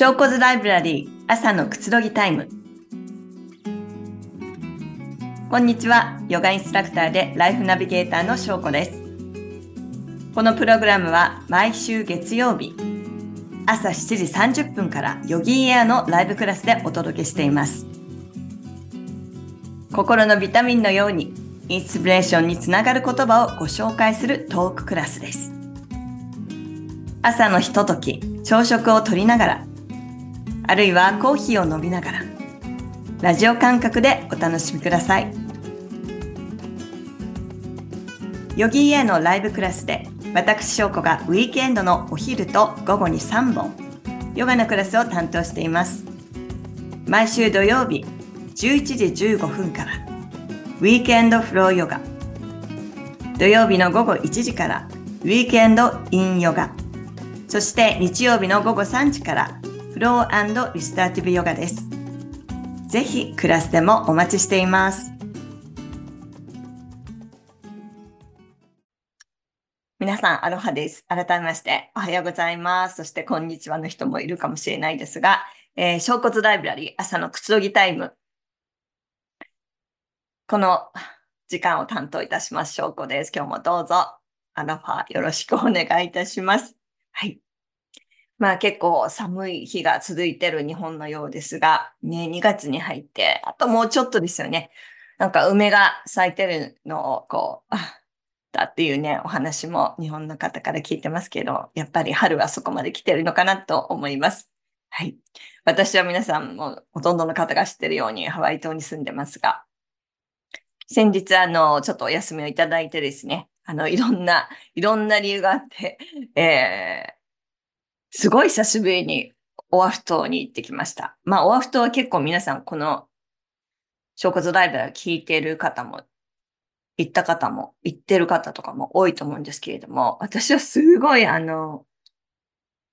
証拠図ライブラリー朝のくつろぎタイム。こんにちは。ヨガインストラクターでライフナビゲーターの翔子です。このプログラムは毎週月曜日朝7時30分からヨギーエアのライブクラスでお届けしています。心のビタミンのようにインスピレーションにつながる言葉をご紹介するトーククラスです。朝のひととき朝食をとりながらあるいはコーヒーを飲みながらラジオ感覚でお楽しみください。ヨギーエのライブクラスで私翔子がウィークエンドのお昼と午後に3本ヨガのクラスを担当しています。毎週土曜日11時15分からウィークエンドフローヨガ。土曜日の午後1時からウィークエンドインヨガ。そして日曜日の午後3時からローリスターティブヨガです。ぜひクラスでもお待ちしています。皆さん、アロハです。改めまして、おはようございます。そして、こんにちはの人もいるかもしれないですが、えー、小骨ライブラリー朝のくつろぎタイム。この時間を担当いたします、翔子です。今日もどうぞ、アロハよろしくお願いいたします。はい。まあ結構寒い日が続いてる日本のようですが、ね、2月に入って、あともうちょっとですよね。なんか梅が咲いてるのをこう、だっていうね、お話も日本の方から聞いてますけど、やっぱり春はそこまで来てるのかなと思います。はい。私は皆さんもほとんどの方が知ってるようにハワイ島に住んでますが、先日あの、ちょっとお休みをいただいてですね、あの、いろんな、いろんな理由があって、えーすごい久しぶりにオアフ島に行ってきました。まあ、オアフ島は結構皆さんこの、小骨ライブラ聞いてる方も、行った方も、行ってる方とかも多いと思うんですけれども、私はすごいあの、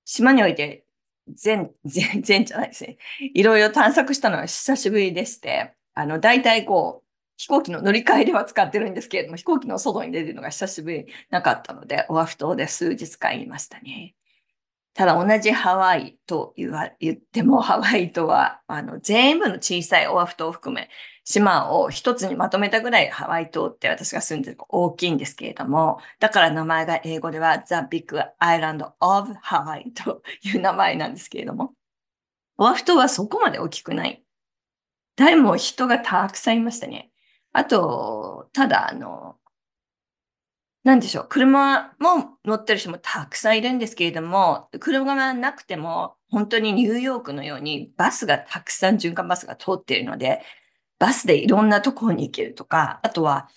島において全、全、全じゃないですね。いろいろ探索したのは久しぶりでして、あの、大体こう、飛行機の乗り換えでは使ってるんですけれども、飛行機の外に出るのが久しぶりなかったので、オアフ島で数日帰りましたね。ただ同じハワイと言わ言っても、ハワイとは、あの、全部の小さいオアフ島を含め、島を一つにまとめたぐらいハワイ島って私が住んでる大きいんですけれども、だから名前が英語では The Big Island of Hawaii という名前なんですけれども、オアフ島はそこまで大きくない。でも人がたくさんいましたね。あと、ただ、あの、なんでしょう、車も乗ってる人もたくさんいるんですけれども、車がなくても、本当にニューヨークのようにバスがたくさん循環バスが通っているので、バスでいろんなところに行けるとか、あとは、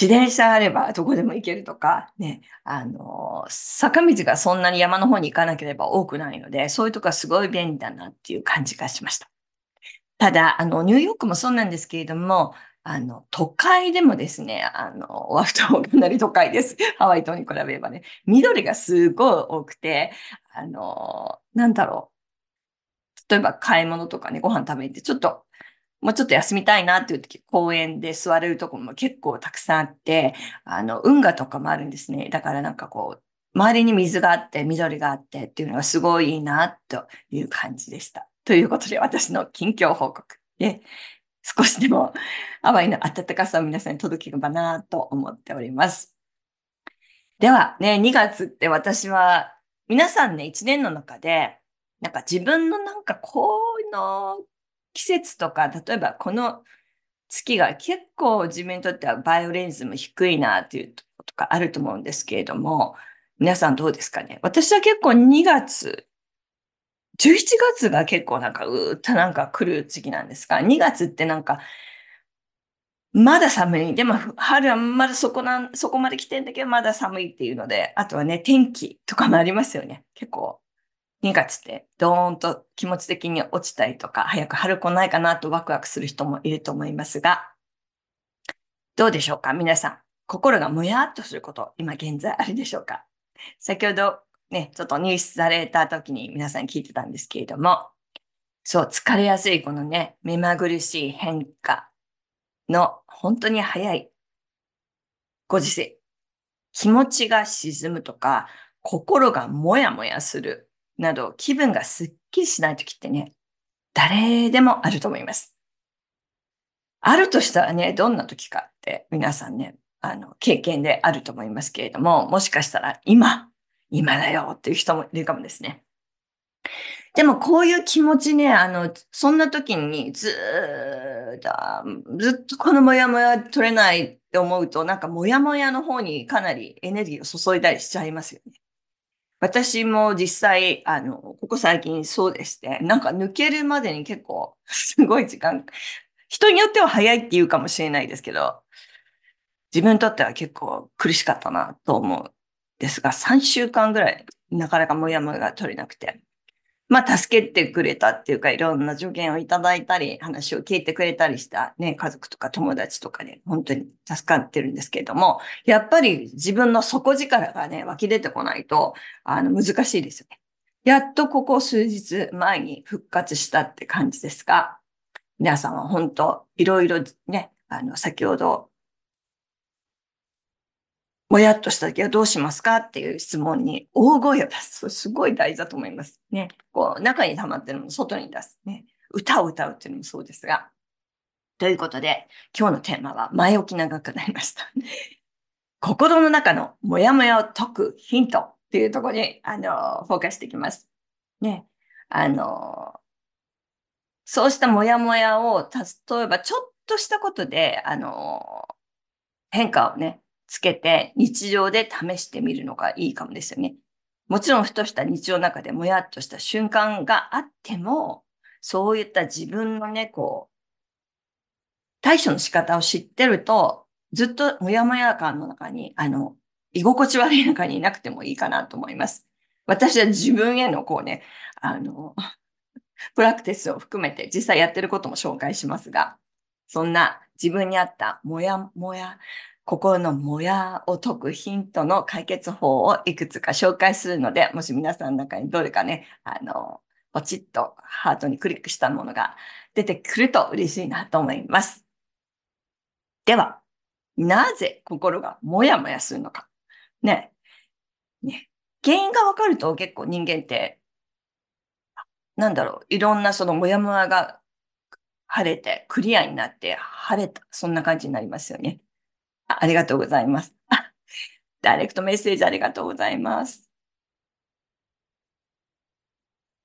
自転車あればどこでも行けるとか、ね、あの、坂道がそんなに山の方に行かなければ多くないので、そういうとこはすごい便利だなっていう感じがしました。ただ、あの、ニューヨークもそうなんですけれども、あの、都会でもですね、あの、オアフ島かなり都会です。ハワイ島に比べればね。緑がすごい多くて、あの、なんだろう。例えば買い物とかね、ご飯食べて、ちょっと、もうちょっと休みたいなっていう時、公園で座れるところも結構たくさんあって、あの、運河とかもあるんですね。だからなんかこう、周りに水があって、緑があってっていうのがすごいいいな、という感じでした。ということで、私の近況報告。で、少しでもハワイの暖かさを皆さんに届けばなと思っております。ではね、2月って私は皆さんね、1年の中で、なんか自分のなんかこの季節とか、例えばこの月が結構自分にとってはバイオレンズも低いなっていうとことがあると思うんですけれども、皆さんどうですかね？私は結構2月11月が結構なんかうーっとなんか来る時期なんですが、2月ってなんか、まだ寒い。でも春はまだそこなん、そこまで来てんだけど、まだ寒いっていうので、あとはね、天気とかもありますよね。結構、2月ってドーンと気持ち的に落ちたりとか、早く春来ないかなとワクワクする人もいると思いますが、どうでしょうか？皆さん。心がもやっとすること、今現在あるでしょうか？先ほどね、ちょっと入室された時に皆さん聞いてたんですけれども、そう、疲れやすいこのね、目まぐるしい変化の本当に早いご時世。気持ちが沈むとか、心がもやもやする。など気分がすっきりしない時ってね、誰でもあると思います。あるとしたらね、どんな時かって皆さんね、あの、経験であると思いますけれども、もしかしたら今、今だよっていう人もいるかもですね。でもこういう気持ちね、あの、そんな時にずっと、ずっとこのモヤモヤ取れないって思うと、なんかモヤモヤの方にかなりエネルギーを注いだりしちゃいますよね。私も実際、あの、ここ最近そうでして、なんか抜けるまでに結構すごい時間、人によっては早いって言うかもしれないですけど、自分にとっては結構苦しかったなと思う。ですが、3週間ぐらいなかなかモヤモヤが取れなくて。まあ、助けてくれたっていうか、いろんな助言をいただいたり、話を聞いてくれたりしたね、家族とか友達とかで、ね、本当に助かってるんですけれども、やっぱり自分の底力がね、湧き出てこないと、あの、難しいですよね。やっとここ数日前に復活したって感じですが、皆さんは本当、いろいろね、あの、先ほどもやっとした時はどうしますかっていう質問に大声を出す。すごい大事だと思います。ね。こう、中に溜まってるのも外に出す。ね。歌を歌うっていうのもそうですが。ということで、今日のテーマは前置き長くなりました。心の中のモヤモヤを解くヒントっていうところに、あの、フォーカスしていきます。ね。あの、そうしたモヤモヤを、例えばちょっとしたことで、あの、変化をね、つけて日常で試してみるのがいいかもですよね。もちろんふとした日常の中でもやっとした瞬間があっても、そういった自分のね、こう、対処の仕方を知ってると、ずっともやもや感の中に、あの、居心地悪い中にいなくてもいいかなと思います。私は自分へのこうね、あの、プラクティスを含めて実際やってることも紹介しますが、そんな自分に合ったもやもや、心のもやを解くヒントの解決法をいくつか紹介するので、もし皆さんの中にどれかね、あの、ポチッとハートにクリックしたものが出てくると嬉しいなと思います。では、なぜ心がもやもやするのか。ね。ね。原因がわかると結構人間って、なんだろう、いろんなそのもやもやが晴れて、クリアになって晴れた、そんな感じになりますよね。ありがとうございます。ダイレクトメッセージありがとうございます。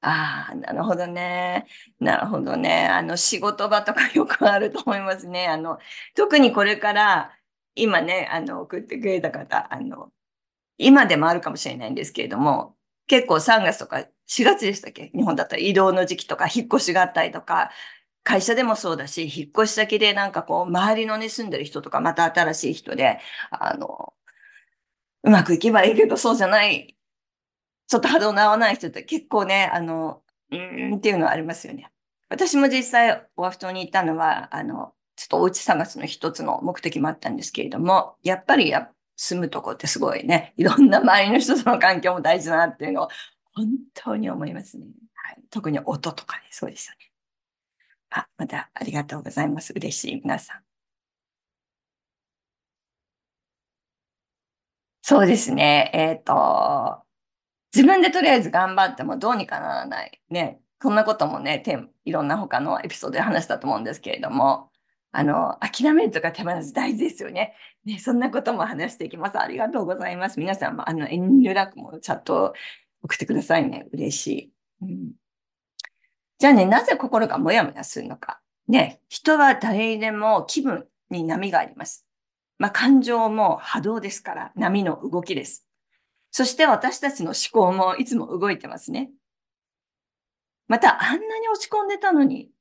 ああ、なるほどね。なるほどね。あの、仕事場とかよくあると思いますね。あの、特にこれから、今ね、あの、送ってくれた方、あの、今でもあるかもしれないんですけれども、結構3月とか4月でしたっけ？日本だったら移動の時期とか引っ越しがあったりとか、会社でもそうだし、引っ越し先でなんかこう、周りのね、住んでる人とか、また新しい人で、あの、うまくいけばいいけど、そうじゃない、ちょっと波動の合わない人って結構ね、あの、うーんっていうのはありますよね。私も実際、オアフ島に行ったのは、あの、ちょっとお家探すの一つの目的もあったんですけれども、やっぱりや住むとこってすごいね、いろんな周りの人との環境も大事だなっていうのを本当に思いますね。はい、特に音とかね、そうですよね。あ、またありがとうございます。嬉しい、皆さん。そうですね。えっ、ー、と、自分でとりあえず頑張ってもどうにかならない。ね。こんなこともね、いろんな他のエピソードで話したと思うんですけれども、あの、諦めるとか手放す大事ですよね。ね、そんなことも話していきます。ありがとうございます。皆さんも、あの、遠慮なくもチャットを送ってくださいね。嬉しい。うんじゃあね、なぜ心がもやもやするのか。ね、人は誰にでも気分に波があります。まあ、感情も波動ですから、波の動きです。そして私たちの思考もいつも動いてますね。また、あんなに落ち込んでたのに、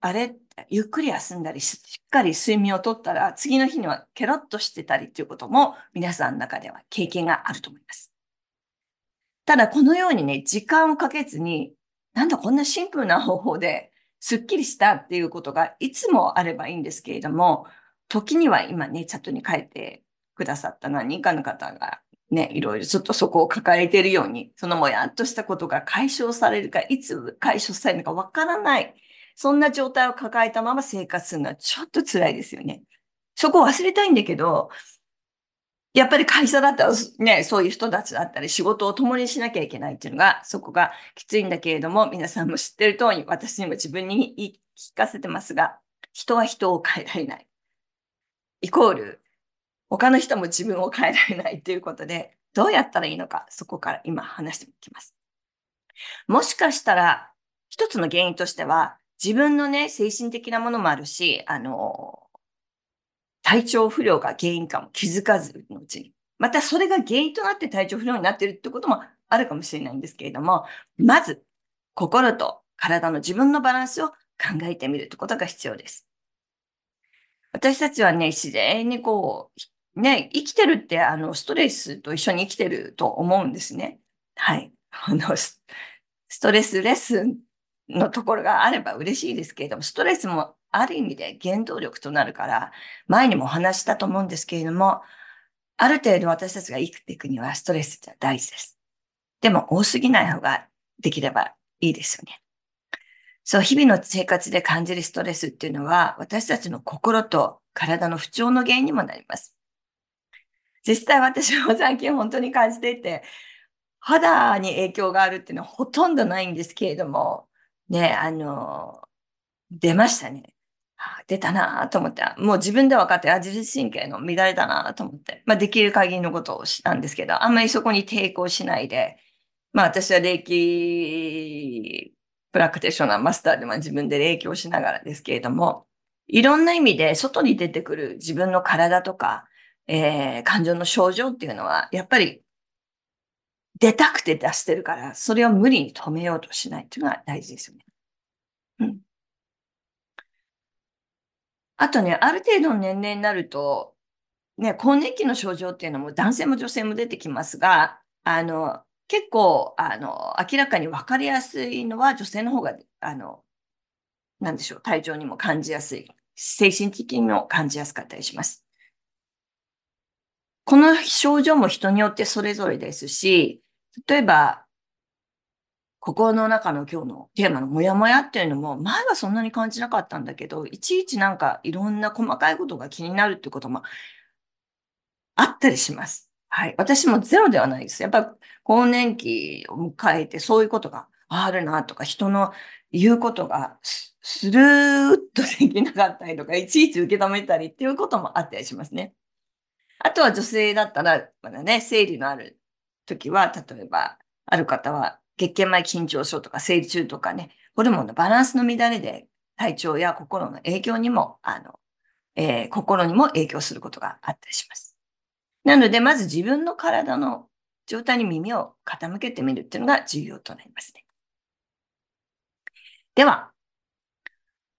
あれ？ゆっくり休んだり、しっかり睡眠をとったら、次の日にはケロッとしてたりということも、皆さんの中では経験があると思います。ただ、このようにね、時間をかけずに、なんだこんなシンプルな方法ですっきりしたっていうことがいつもあればいいんですけれども、時には今ね、チャットに書いてくださった何人かの方がね、いろいろちょっとそこを抱えているように、そのもやっとしたことが解消されるか、いつ解消されるのかわからない。そんな状態を抱えたまま生活するのはちょっと辛いですよね。そこを忘れたいんだけど、やっぱり会社だったらね、そういう人たちだったり仕事を共にしなきゃいけないっていうのが、そこがきついんだけれども、皆さんも知ってる通り、私にも自分に言い聞かせてますが、人は人を変えられない。イコール、他の人も自分を変えられないということで、どうやったらいいのか、そこから今話していきます。もしかしたら、一つの原因としては、自分のね、精神的なものもあるし、あの、体調不良が原因かも気づかずのうちに。またそれが原因となって体調不良になっているってこともあるかもしれないんですけれども、まず、心と体の自分のバランスを考えてみるってことが必要です。私たちはね、自然にこう、ね、生きてるって、あの、ストレスと一緒に生きてると思うんですね。はい。あの、ストレスレッスンのところがあれば嬉しいですけれども、ストレスもある意味で原動力となるから、前にもお話したと思うんですけれども、ある程度私たちが生きていくにはストレスって大事です。でも多すぎない方ができればいいですよね。そう、日々の生活で感じるストレスっていうのは、私たちの心と体の不調の原因にもなります。実際私も最近本当に感じていて、肌に影響があるっていうのはほとんどないんですけれども、ね、あの、出ましたね。出たなと思って、もう自分で分かって、あ、自律神経の乱れだなと思って、まあ、できる限りのことをしたんですけど、あんまりそこに抵抗しないで、まあ、私は霊気プラクティショナーマスターで、ま、自分で霊気をしながらですけれども、いろんな意味で外に出てくる自分の体とか、えー、感情の症状っていうのは、やっぱり出たくて出してるから、それを無理に止めようとしないっていうのが大事ですよね。うん。あとね、ある程度の年齢になると、ね、更年期の症状っていうのも男性も女性も出てきますが、あの、結構、あの、明らかに分かりやすいのは女性の方が、あの、なんでしょう、体調にも感じやすい。精神的にも感じやすかったりします。この症状も人によってそれぞれですし、例えば、心の中の今日のテーマのモヤモヤっていうのも、前はそんなに感じなかったんだけど、いちいちなんかいろんな細かいことが気になるってこともあったりします。はい。私もゼロではないです。やっぱ更年期を迎えてそういうことがあるなとか、人の言うことがスルーっとできなかったりとか、いちいち受け止めたりっていうこともあったりしますね。あとは女性だったら、まだね、生理のある時は、例えば、ある方は月経前緊張症とか生理中とかね、ホルモンのバランスの乱れで体調や心の影響にも、あの、えー、心にも影響することがあったりします。なので、まず自分の体の状態に耳を傾けてみるっていうのが重要となりますね。では、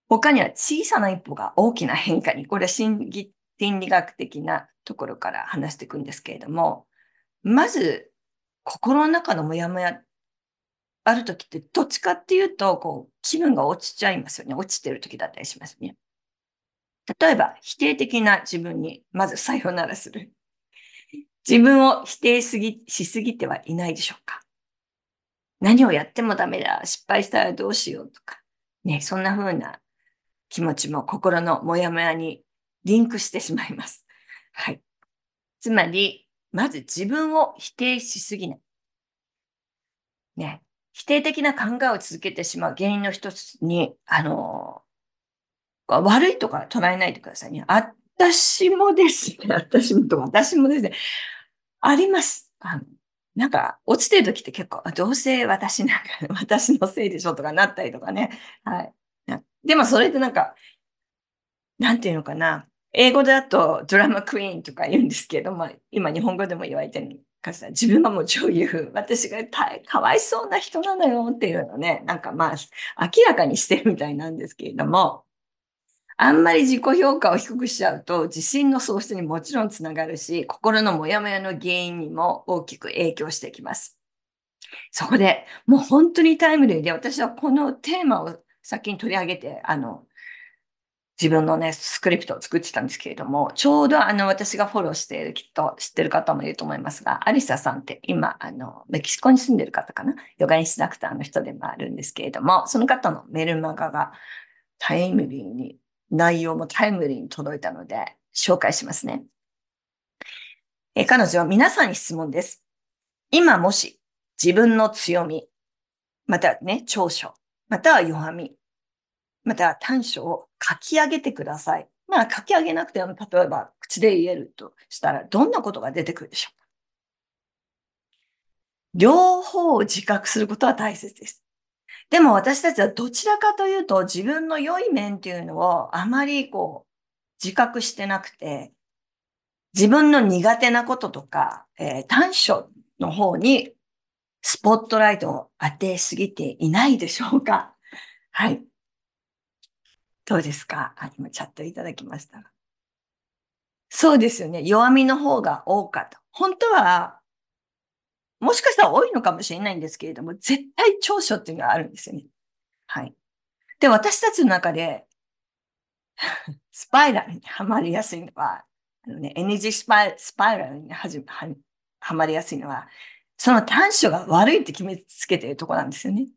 他には小さな一歩が大きな変化に、これは心理心理学的なところから話していくんですけれども、まず、心の中のモヤモヤある時ってどっちかっていうと、こう、気分が落ちちゃいますよね。落ちてる時だったりしますね。例えば、否定的な自分に、まずさよならする。自分を否定すぎ、しすぎてはいないでしょうか何をやってもダメだ。失敗したらどうしようとか。ね、そんな風な気持ちも心のモヤモヤにリンクしてしまいます。はい。つまり、まず自分を否定しすぎない。ね。否定的な考えを続けてしまう原因の一つに、あの、悪いとか捉えないでくださいね。私もですね。私もと私もですね。あります。あのなんか、落ちてる時って結構、どうせ私なんか、私のせいでしょとかなったりとかね。はい。でもそれってなんか、なんていうのかな。英語だとドラマクイーンとか言うんですけど、まあ、今日本語でも言われてるかさ、自分がもう女優、私がかわいそうな人なのよっていうのね、なんかまあ、明らかにしてるみたいなんですけれども、あんまり自己評価を低くしちゃうと、自信の喪失にもちろんつながるし、心のモヤモヤの原因にも大きく影響してきます。そこで、もう本当にタイムリーで、私はこのテーマを先に取り上げて、あの、自分のね、スクリプトを作ってたんですけれども、ちょうどあの、私がフォローしている、きっと知ってる方もいると思いますが、アリサさんって今、あの、メキシコに住んでる方かな？ヨガインストラクターの人でもあるんですけれども、その方のメルマガがタイムリーに、内容もタイムリーに届いたので、紹介しますね。え彼女は皆さんに質問です。今もし自分の強み、またね、長所、または弱み、また短所を書き上げてください。まあ書き上げなくても、例えば口で言えるとしたら、どんなことが出てくるでしょうか？両方を自覚することは大切です。でも私たちはどちらかというと自分の良い面っていうのをあまりこう自覚してなくて、自分の苦手なこととか、えー短所の方にスポットライトを当てすぎていないでしょうか？はい。どうですか？あ、今チャットいただきました。そうですよね。弱みの方が多かった。本当は、もしかしたら多いのかもしれないんですけれども、絶対長所っていうのがあるんですよね。はい。で、私たちの中で、スパイラルにはまりやすいのは、あのね、エネジースパイスパイラルにはじははまりやすいのは、その短所が悪いって決めつけてるとこなんですよね。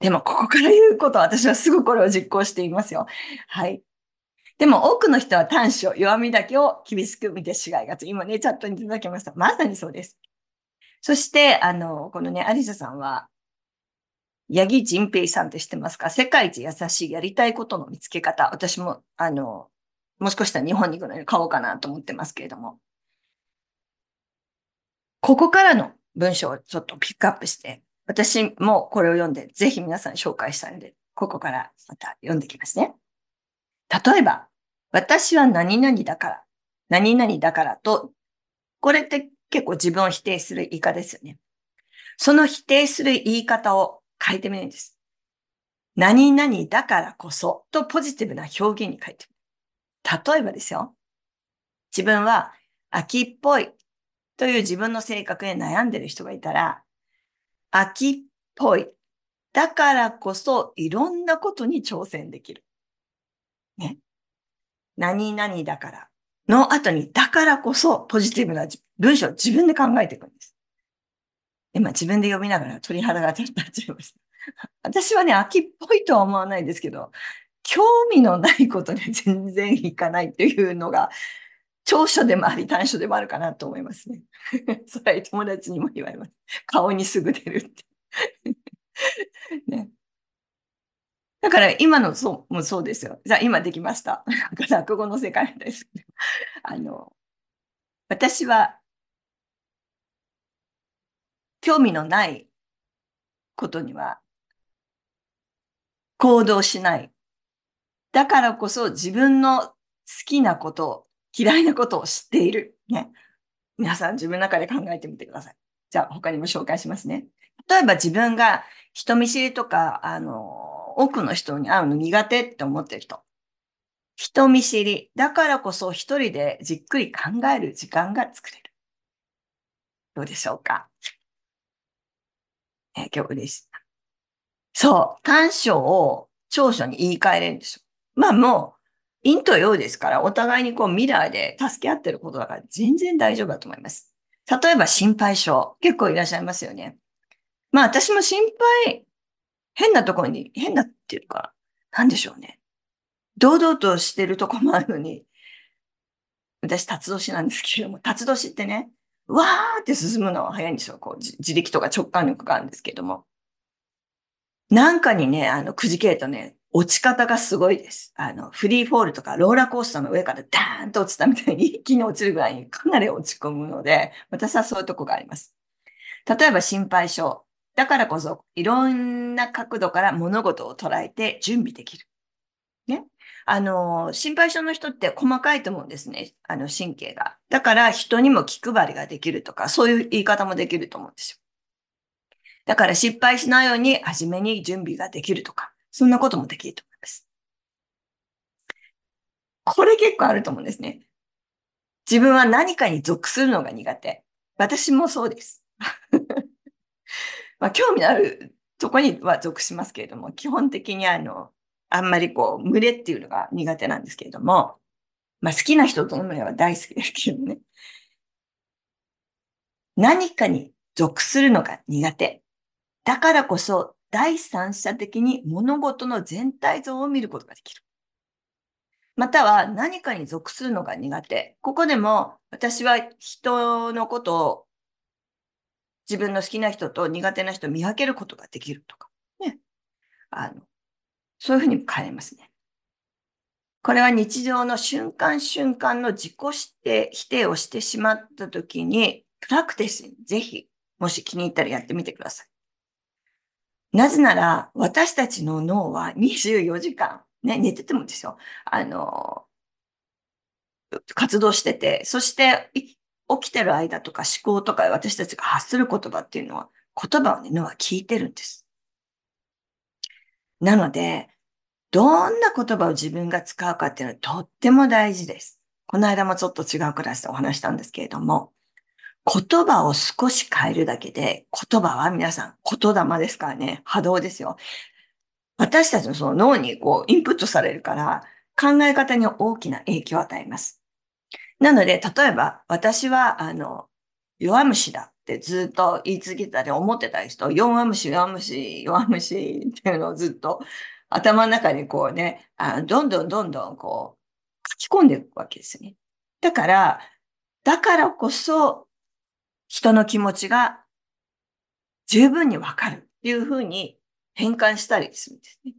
でも、ここから言うことは私はすぐこれを実行していますよ。はい。でも、多くの人は短所、弱みだけを厳しく見てしがいがち。今ね、チャットにいただきました。まさにそうです。そして、あの、このね、アリサさんは、八木仁平さんって知ってますか？世界一優しいやりたいことの見つけ方。私も、あの、もしかしたら日本に行くのに買おうかなと思ってますけれども。ここからの文章をちょっとピックアップして、私もこれを読んで、ぜひ皆さん紹介したいので、ここからまた読んできますね。例えば、私は何々だから、何々だからと、これって結構自分を否定する言い方ですよね。その否定する言い方を変えてみるんです。何々だからこそとポジティブな表現に変えてみる。例えばですよ。自分は秋っぽいという自分の性格で悩んでる人がいたら、秋っぽい。だからこそいろんなことに挑戦できる。ね。何々だからの後に、だからこそポジティブな文章を自分で考えていくんです。今自分で読みながら鳥肌が立っちゃいました。私はね、秋っぽいとは思わないですけど、興味のないことで全然いかないっていうのが、長所でもあり短所でもあるかなと思いますね。それは友達にも言われます。顔にすぐ出るって。ね。だから今のそうもそうですよ。じゃあ今できました。落語の世界です。あの、私は興味のないことには行動しない。だからこそ自分の好きなこと、嫌いなことを知っている。ね。皆さん自分の中で考えてみてください。じゃあ他にも紹介しますね。例えば自分が人見知りとか、あの、多くの人に会うの苦手って思ってる人。人見知り。だからこそ一人でじっくり考える時間が作れる。どうでしょうか？え今日嬉しい。そう。短所を長所に言い換えれるんですよ。まあもう、陰と陽ですから、お互いにこうミラーで助け合ってることだから全然大丈夫だと思います。例えば心配性。結構いらっしゃいますよね。まあ私も心配、変なところに、変なっていうか、なんでしょうね。堂々としてるとこもあるのに、私、辰年なんですけれども、辰年ってね、わーって進むのは早いんですよ。こう、自力とか直感力があるんですけれども。なんかにね、あの、くじけるとね、落ち方がすごいです。あの、フリーフォールとかローラーコースターの上からダーンと落ちたみたいに 一気に落ちるぐらいにかなり落ち込むので、私はそういうとこがあります。例えば心配性。だからこそ、いろんな角度から物事を捉えて準備できる。ね。あの、心配性の人って細かいと思うんですね。あの、神経が。だから人にも気配りができるとか、そういう言い方もできると思うんですよ。だから失敗しないように、初めに準備ができるとか、そんなこともできると思います。これ結構あると思うんですね。自分は何かに属するのが苦手。私もそうです。まあ、興味のあるとこには属しますけれども、基本的にあの、あんまりこう、群れっていうのが苦手なんですけれども、まあ、好きな人との群れは大好きですけどね。何かに属するのが苦手。だからこそ、第三者的に物事の全体像を見ることができる。または何かに属するのが苦手。ここでも私は人のことを自分の好きな人と苦手な人を見分けることができるとか、ね。あの、そういうふうに変えますね。これは日常の瞬間瞬間の自己否定否定をしてしまったときに、プラクティスにぜひ、もし気に入ったらやってみてください。なぜなら、私たちの脳は24時間、ね、寝ててもですよ。あの、活動してて、そして起きてる間とか思考とか私たちが発する言葉っていうのは、言葉をね、脳は聞いてるんです。なので、どんな言葉を自分が使うかっていうのはとっても大事です。この間もちょっと違うクラスでお話したんですけれども、言葉を少し変えるだけで、言葉は皆さん言霊ですからね、波動ですよ。私たちのその脳にこうインプットされるから考え方に大きな影響を与えます。なので、例えば私はあの弱虫だってずっと言い続けたり思ってたりすると、弱虫、弱虫、弱虫っていうのをずっと頭の中にこうね、あどんどんどんどんこう書き込んでいくわけですね。だから、だからこそ人の気持ちが十分にわかるっていうふうに変換したりするんですね。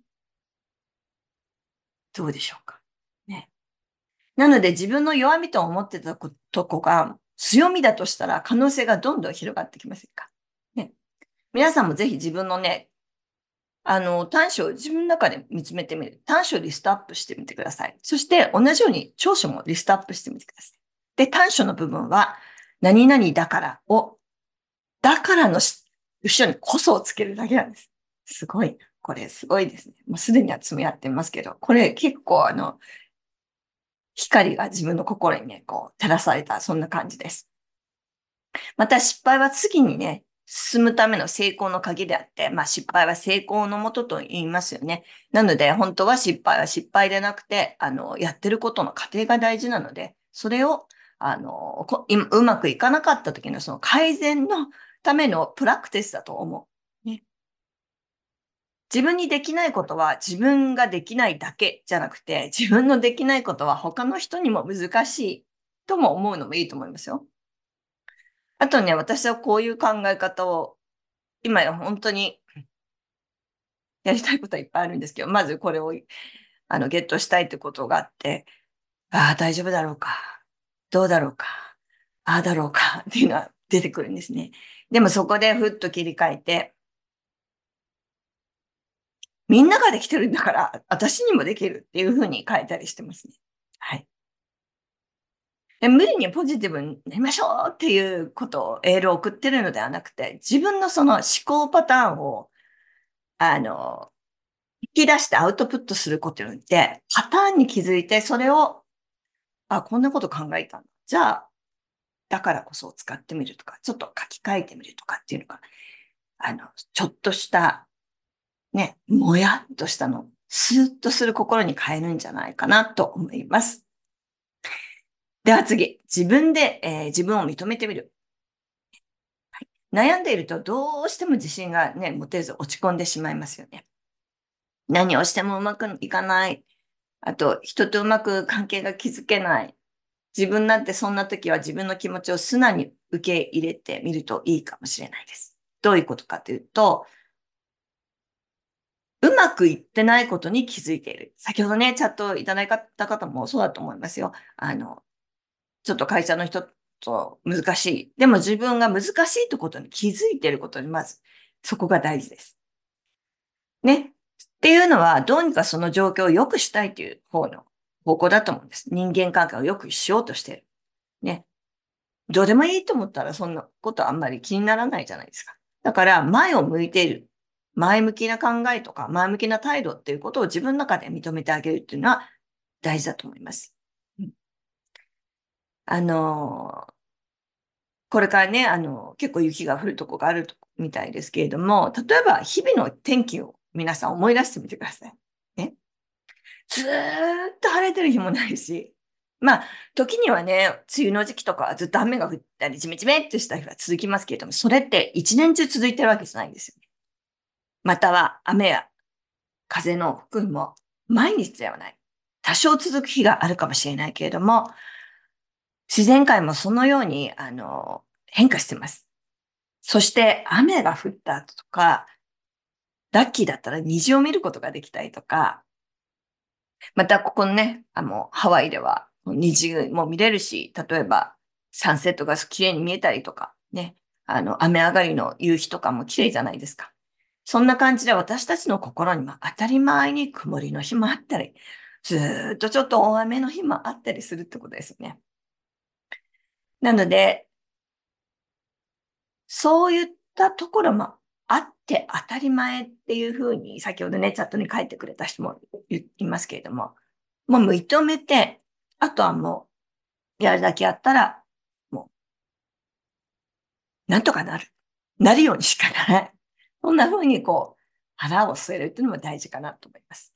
どうでしょうか？ね。なので自分の弱みと思ってたとこが強みだとしたら可能性がどんどん広がってきませんか？ね。皆さんもぜひ自分のね、あの、短所を自分の中で見つめてみる。短所をリストアップしてみてください。そして同じように長所もリストアップしてみてください。で、短所の部分は、何々だからを、だからの後ろにこそをつけるだけなんです。すごい。これすごいですね。もうすでには積み合ってますけど、これ結構あの、光が自分の心にね、こう、照らされた、そんな感じです。また失敗は次にね、進むための成功の鍵であって、まあ失敗は成功のもとと言いますよね。なので本当は失敗は失敗でなくて、あの、やってることの過程が大事なので、それを、あの、うまくいかなかった時のその改善のためのプラクティスだと思う。ね。自分にできないことは自分ができないだけじゃなくて、自分のできないことは他の人にも難しいとも思うのもいいと思いますよ。あとね、私はこういう考え方を、今や本当にやりたいことはいっぱいあるんですけど、まずこれを、あの、ゲットしたいってことがあって、ああ、大丈夫だろうか。どうだろうか？ああだろうか？っていうのは出てくるんですね。でもそこでふっと切り替えて、みんなができてるんだから、私にもできるっていうふうに書いたりしてますね。はい。無理にポジティブになりましょうっていうことをエールを送ってるのではなくて、自分のその思考パターンを、あの、引き出してアウトプットすることによって、パターンに気づいて、それを、あ、こんなこと考えたんだ。じゃあ、だからこそ使ってみるとか、ちょっと書き換えてみるとかっていうのが、あの、ちょっとした、ね、もやっとしたの、スーッとする心に変えるんじゃないかなと思います。では次、自分で、えー、自分を認めてみる。悩んでいるとどうしても自信がね、持てず落ち込んでしまいますよね。何をしてもうまくいかない。あと、人とうまく関係が築けない。自分なんてそんな時は自分の気持ちを素直に受け入れてみるといいかもしれないです。どういうことかというと、うまくいってないことに気づいている。先ほどね、チャットいただいた方もそうだと思いますよ。あの、ちょっと会社の人と難しい。でも自分が難しいってことに気づいていることにまず、そこが大事です。ね。っていうのは、どうにかその状況を良くしたいという方の方向だと思うんです。人間関係を良くしようとしてる。ね。どうでもいいと思ったらそんなことあんまり気にならないじゃないですか。だから前を向いている。前向きな考えとか前向きな態度っていうことを自分の中で認めてあげるっていうのは大事だと思います。あの、これからね、あの、結構雪が降るとこがあるみたいですけれども、例えば日々の天気を皆さん思い出してみてください。ね。ずーっと晴れてる日もないし、まあ、時にはね、梅雨の時期とかはずっと雨が降ったり、じめじめってした日は続きますけれども、それって一年中続いてるわけじゃないんですよね。または雨や風の吹くも毎日ではない。多少続く日があるかもしれないけれども、自然界もそのように、あの、変化してます。そして雨が降った後とか、ラッキーだったら虹を見ることができたりとか、またここのね、あの、ハワイでは虹も見れるし、例えばサンセットが綺麗に見えたりとか、ね、あの、雨上がりの夕日とかも綺麗じゃないですか。そんな感じで私たちの心にも当たり前に曇りの日もあったり、ずっとちょっと大雨の日もあったりするってことですね。なので、そういったところもあって当たり前っていうふうに、先ほどね、チャットに書いてくれた人も言いますけれども、もう認めて、あとはもう、やるだけやったら、もう、なんとかなる。なるようにしかない。そんなふうにこう、腹を据えるっていうのも大事かなと思います。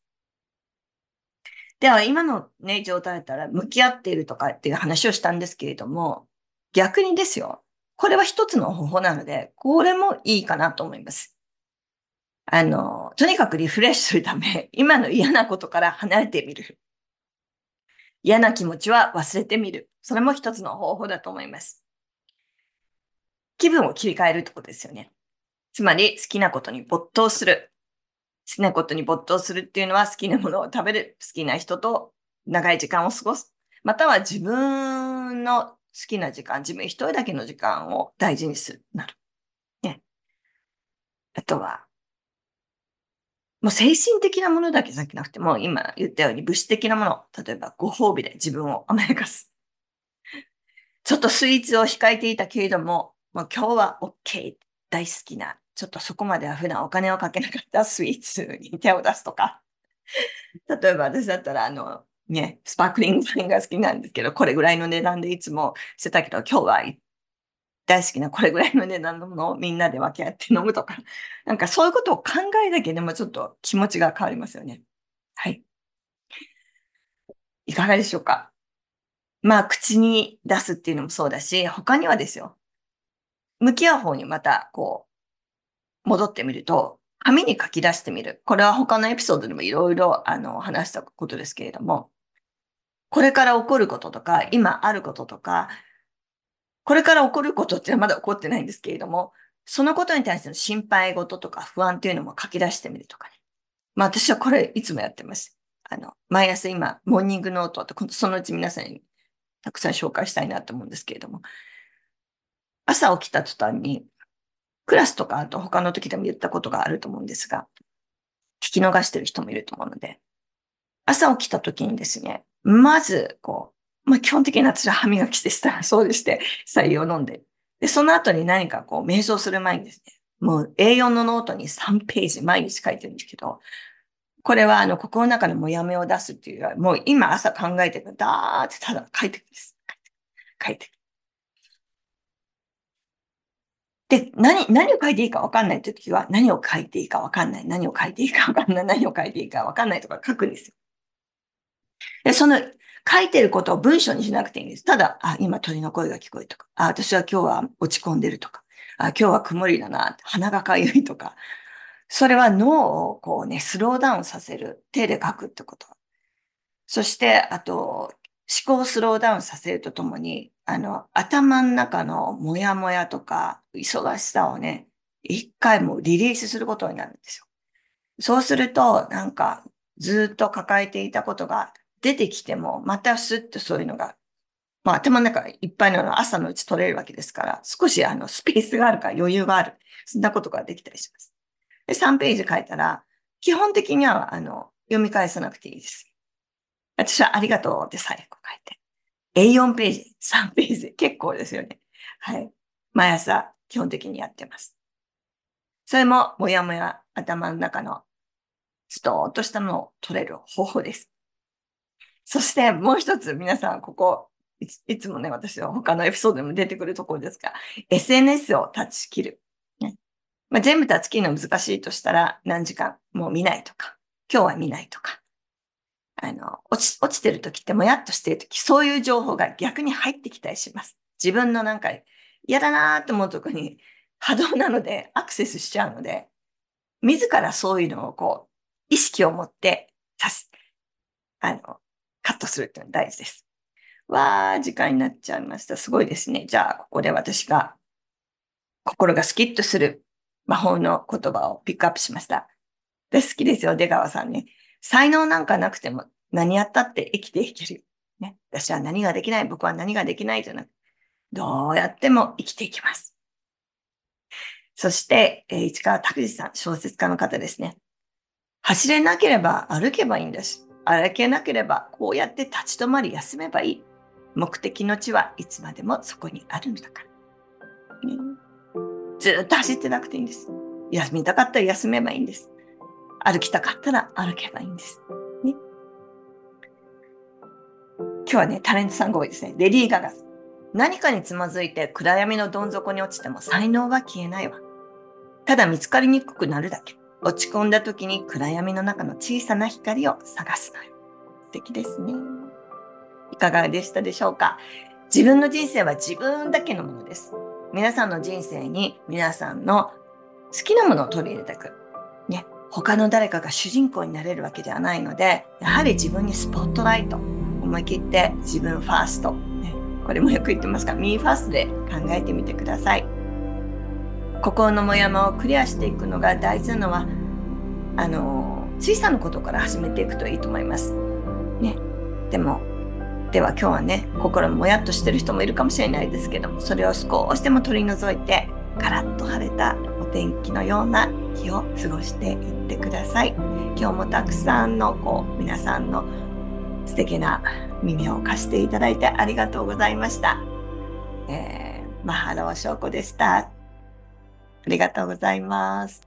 では、今のね、状態だったら、向き合っているとかっていう話をしたんですけれども、逆にですよ。これは一つの方法なので、これもいいかなと思います。あの、とにかくリフレッシュするため、今の嫌なことから離れてみる。嫌な気持ちは忘れてみる。それも一つの方法だと思います。気分を切り替えるってことですよね。つまり好きなことに没頭する。好きなことに没頭するっていうのは好きなものを食べる。好きな人と長い時間を過ごす。または自分の好きな時間、自分一人だけの時間を大事にする、なる。ね。あとは、もう精神的なものだけじゃなくても、今言ったように物質的なもの、例えばご褒美で自分を甘やかす。ちょっとスイーツを控えていたけれども、もう今日は OK。大好きな、ちょっとそこまでは普段お金をかけなかったスイーツに手を出すとか。例えば私だったら、あの、ね、スパークリングワインが好きなんですけど、これぐらいの値段でいつもしてたけど、今日は大好きなこれぐらいの値段のものをみんなで分け合って飲むとか、なんかそういうことを考えだけでもちょっと気持ちが変わりますよね。はい。いかがでしょうか？まあ、口に出すっていうのもそうだし、他にはですよ。向き合う方にまた、こう、戻ってみると、紙に書き出してみる。これは他のエピソードでもいろいろ、あの、話したことですけれども、これから起こることとか、今あることとか、これから起こることってまだ起こってないんですけれども、そのことに対しての心配事とか不安っていうのも書き出してみるとかね。まあ私はこれいつもやってます。あの、毎朝今、モーニングノートって、そのうち皆さんにたくさん紹介したいなと思うんですけれども、朝起きた途端に、クラスとかあと他の時でも言ったことがあると思うんですが、聞き逃してる人もいると思うので、朝起きた時にですね、まず、こう、まあ、基本的に私は歯磨きしてしたらそうでして、採用を飲んで。で、その後に何かこう、瞑想する前にですね、もう A4 のノートに3ページ毎日書いてるんですけど、これはあの、心の中のモヤモヤを出すっていうより、もう今朝考えてるだーってただ書いてるんです。書いてる。で、何、何を書いていいかわかんないって時は、何を書いていいかわかんない、何を書いていいかわかんない、何を書いていいかわかんないとか書くんですよ。で、その書いてることを文章にしなくていいんです。ただ、あ、今鳥の声が聞こえとか、あ、私は今日は落ち込んでるとか、あ、今日は曇りだな、鼻がかゆいとか、それは脳をこうね、スローダウンさせる。手で書くってこと。そして、あと、思考をスローダウンさせるとともに、あの、頭の中のモヤモヤとか、忙しさをね、一回もリリースすることになるんですよ。そうすると、なんか、ずっと抱えていたことが出てきても、またスッとそういうのが、まあ頭の中いっぱいの朝のうち取れるわけですから、少しあのスペースがあるから余裕がある。そんなことができたりします。で、3ページ書いたら、基本的にはあの読み返さなくていいです。私はありがとうって最後書いて。A4 ページ、3ページ、結構ですよね。はい。毎朝基本的にやってます。それももやもや頭の中のストーンとしたのを取れる方法です。そしてもう一つ皆さん、ここいつ、いつもね、私は他のエピソードでも出てくるところですが、SNS を断ち切る。ねまあ、全部断ち切るの難しいとしたら何時間もう見ないとか、今日は見ないとか、あの、落ち、落ちてる時ってもやっとしてる時、そういう情報が逆に入ってきたりします。自分のなんか嫌だなと思うとこに波動なのでアクセスしちゃうので、自らそういうのをこう、意識を持って、あの、カットするっていうのは大事です。わー、時間になっちゃいました。すごいですね。じゃあ、ここで私が心がスキッとする魔法の言葉をピックアップしました。で、好きですよ、出川さんね。才能なんかなくても何やったって生きていける。ね。私は何ができない、僕は何ができないじゃなくどうやっても生きていきます。そして、え、市川拓司さん、小説家の方ですね。走れなければ歩けばいいんです。歩けなければこうやって立ち止まり休めばいい。目的の地はいつまでもそこにあるんだから。ね、ずっと走ってなくていいんです。休みたかったら休めばいいんです。歩きたかったら歩けばいいんです。ね、今日はね、タレントさんが多いですね。レディー・ガガス。何かにつまずいて暗闇のどん底に落ちても才能は消えないわ。ただ見つかりにくくなるだけ。落ち込んだ時に暗闇の中の小さな光を探すのよ。素敵ですね。いかがでしたでしょうか？自分の人生は自分だけのものです。皆さんの人生に皆さんの好きなものを取り入れていく。ね。他の誰かが主人公になれるわけではないので、やはり自分にスポットライト。思い切って自分ファースト。ねこれもよく言ってますが、ミーファーストで考えてみてください。心のモヤモヤをクリアしていくのが大事なのは、あの、小さなことから始めていくといいと思います。ね。でも、では今日はね、心もやっとしてる人もいるかもしれないですけども、それを少しでも取り除いて、カラッと晴れたお天気のような日を過ごしていってください。今日もたくさんのこう皆さんの素敵な耳を貸していただいてありがとうございました。えー、マハロー翔子でした。ありがとうございます。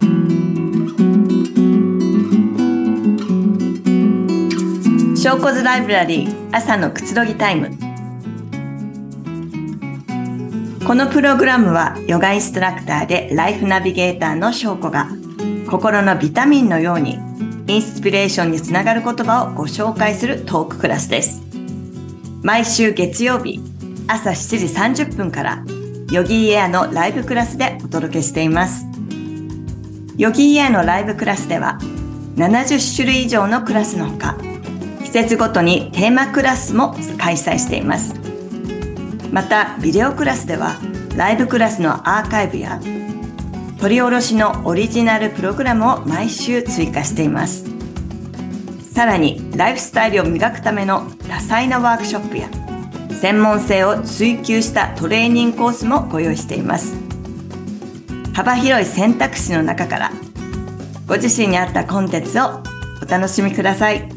翔子ズライブラリー朝のくつろぎタイム。このプログラムはヨガインストラクターでライフナビゲーターの翔子が心のビタミンのようにインスピレーションにつながる言葉をご紹介するトーククラスです。毎週月曜日朝7時30分からヨギーエアのライブクラスでお届けしています。ヨギーエアのライブクラスでは70種類以上のクラスのほか季節ごとにテーマクラスも開催しています。またビデオクラスではライブクラスのアーカイブや取り下ろしのオリジナルプログラムを毎週追加しています。さらに、ライフスタイルを磨くための多彩なワークショップや、専門性を追求したトレーニングコースもご用意しています。幅広い選択肢の中から、ご自身に合ったコンテンツをお楽しみください。